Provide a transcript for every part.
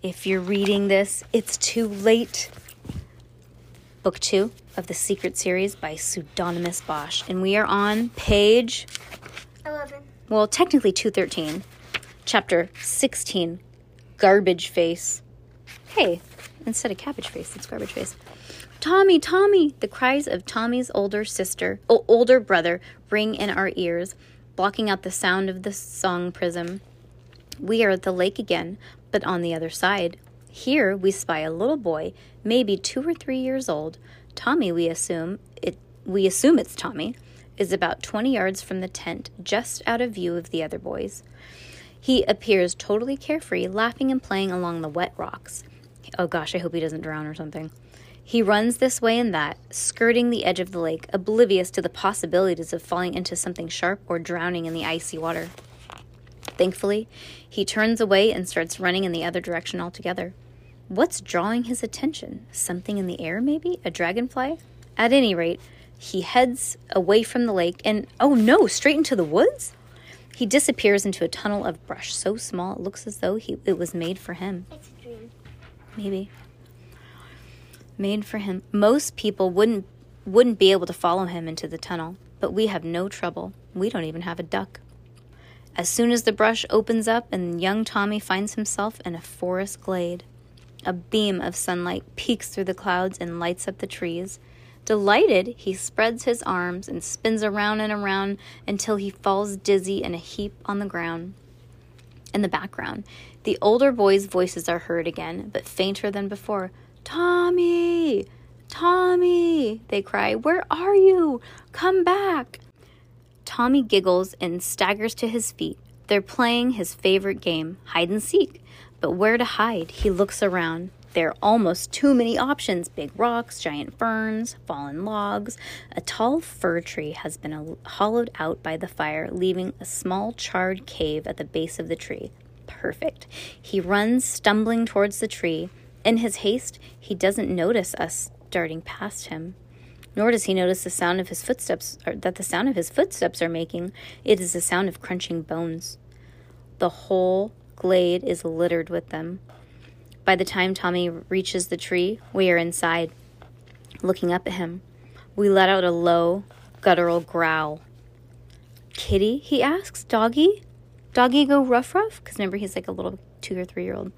If you're reading this, it's too late. Book two of the Secret Series by Pseudonymous Bosch. And we are on page, 11. well, technically 213, chapter 16 Garbage Face. Hey, instead of cabbage face, it's garbage face. Tommy, Tommy! The cries of Tommy's older sister, oh, older brother, ring in our ears, blocking out the sound of the song prism. We are at the lake again, but on the other side. Here we spy a little boy, maybe two or three years old. Tommy, we assume it we assume it's Tommy, is about twenty yards from the tent, just out of view of the other boys. He appears totally carefree, laughing and playing along the wet rocks. Oh gosh, I hope he doesn't drown or something. He runs this way and that, skirting the edge of the lake, oblivious to the possibilities of falling into something sharp or drowning in the icy water. Thankfully, he turns away and starts running in the other direction altogether. What's drawing his attention? Something in the air, maybe? A dragonfly? At any rate, he heads away from the lake and, oh no, straight into the woods? He disappears into a tunnel of brush so small it looks as though he, it was made for him. It's a dream. Maybe. Made for him. Most people wouldn't wouldn't be able to follow him into the tunnel, but we have no trouble. We don't even have a duck. As soon as the brush opens up and young Tommy finds himself in a forest glade, a beam of sunlight peeks through the clouds and lights up the trees. Delighted, he spreads his arms and spins around and around until he falls dizzy in a heap on the ground. In the background, the older boys' voices are heard again, but fainter than before. Tommy! Tommy! They cry, Where are you? Come back! Tommy giggles and staggers to his feet. They're playing his favorite game, hide and seek. But where to hide? He looks around. There are almost too many options big rocks, giant ferns, fallen logs. A tall fir tree has been hollowed out by the fire, leaving a small charred cave at the base of the tree. Perfect. He runs, stumbling towards the tree. In his haste, he doesn't notice us darting past him. Nor does he notice the sound of his footsteps, or that the sound of his footsteps are making. It is the sound of crunching bones. The whole glade is littered with them. By the time Tommy reaches the tree, we are inside, looking up at him. We let out a low, guttural growl. Kitty? he asks. Doggy? Doggy go rough rough? Because remember, he's like a little two or three year old.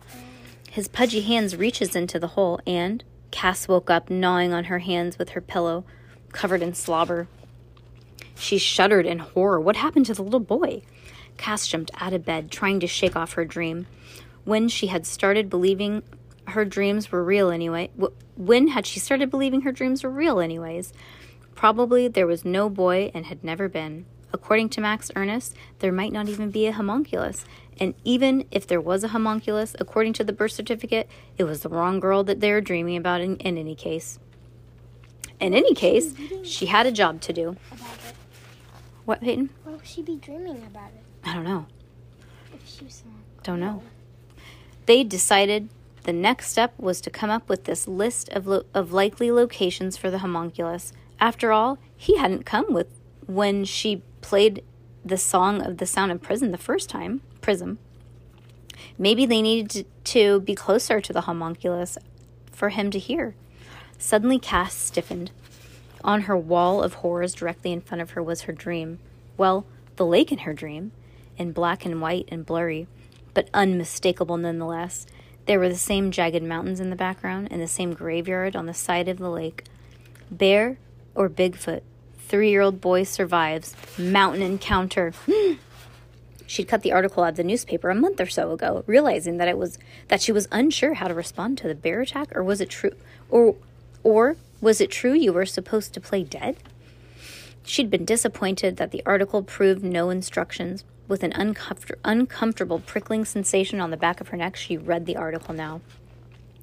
His pudgy hands reaches into the hole, and Cass woke up, gnawing on her hands with her pillow, covered in slobber. She shuddered in horror. What happened to the little boy? Cass jumped out of bed, trying to shake off her dream. When she had started believing her dreams were real anyway, when had she started believing her dreams were real anyways? Probably there was no boy and had never been. According to Max Ernest, there might not even be a homunculus. And even if there was a homunculus, according to the birth certificate, it was the wrong girl that they were dreaming about in, in any case. In any case, she had a job to do. What, Peyton? What would she be dreaming about it? I don't know. If she was Don't know. They decided the next step was to come up with this list of, lo- of likely locations for the homunculus. After all, he hadn't come with when she played the song of the sound of prison the first time. Prism. Maybe they needed to, be closer to the homunculus for him to hear. Suddenly, Cass stiffened. On her wall of horrors directly in front of her was her dream. Well, the lake in her dream, in black and white and blurry, but unmistakable nonetheless. There were the same jagged mountains in the background and the same graveyard on the side of the lake. Bear or Bigfoot? Three year old boy survives. Mountain encounter. She'd cut the article out of the newspaper a month or so ago, realizing that it was that she was unsure how to respond to the bear attack, or was it true or or was it true you were supposed to play dead? She'd been disappointed that the article proved no instructions. With an uncomfort- uncomfortable prickling sensation on the back of her neck, she read the article now.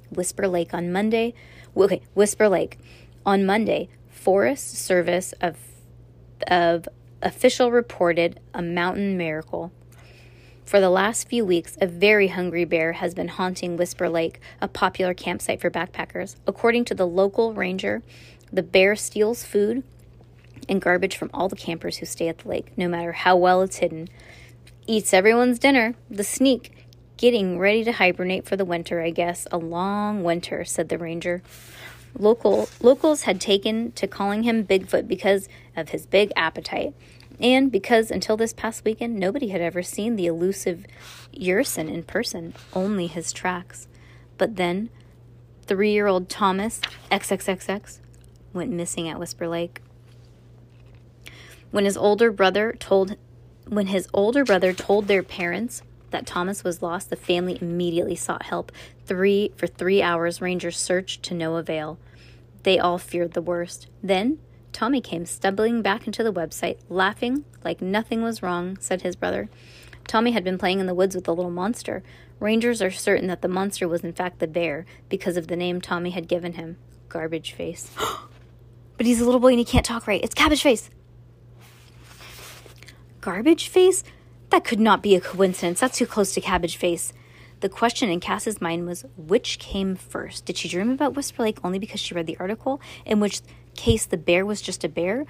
Whisper Lake on Monday. Okay, Whisper Lake. On Monday, Forest Service of, of official reported a mountain miracle. For the last few weeks, a very hungry bear has been haunting Whisper Lake, a popular campsite for backpackers. According to the local ranger, the bear steals food and garbage from all the campers who stay at the lake, no matter how well it's hidden. Eats everyone's dinner, the sneak, getting ready to hibernate for the winter, I guess. A long winter, said the ranger. Local locals had taken to calling him Bigfoot because of his big appetite. And because until this past weekend, nobody had ever seen the elusive Urson in person, only his tracks. But then, three year old Thomas, XXXX, went missing at Whisper Lake. When his older brother told when his older brother told their parents that Thomas was lost, the family immediately sought help. Three for three hours, rangers searched to no avail. They all feared the worst. Then Tommy came stumbling back into the website, laughing like nothing was wrong, said his brother. Tommy had been playing in the woods with the little monster. Rangers are certain that the monster was in fact the bear because of the name Tommy had given him Garbage Face. but he's a little boy and he can't talk right. It's Cabbage Face. Garbage Face? That could not be a coincidence. That's too close to Cabbage Face. The question in Cass's mind was which came first? Did she dream about Whisper Lake only because she read the article, in which case the bear was just a bear?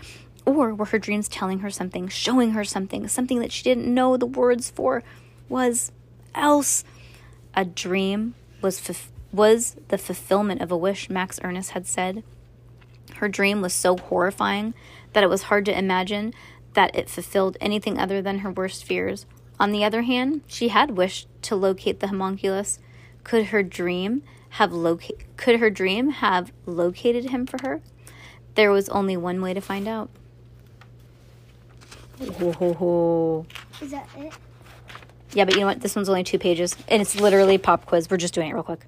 Or were her dreams telling her something, showing her something, something that she didn't know the words for? Was else a dream was fulf- was the fulfillment of a wish Max Ernest had said. Her dream was so horrifying that it was hard to imagine that it fulfilled anything other than her worst fears. On the other hand, she had wished to locate the homunculus. Could her dream have loca- could her dream have located him for her? There was only one way to find out. Ho, ho, ho. Is that it? Yeah, but you know what? This one's only two pages, and it's literally pop quiz. We're just doing it real quick.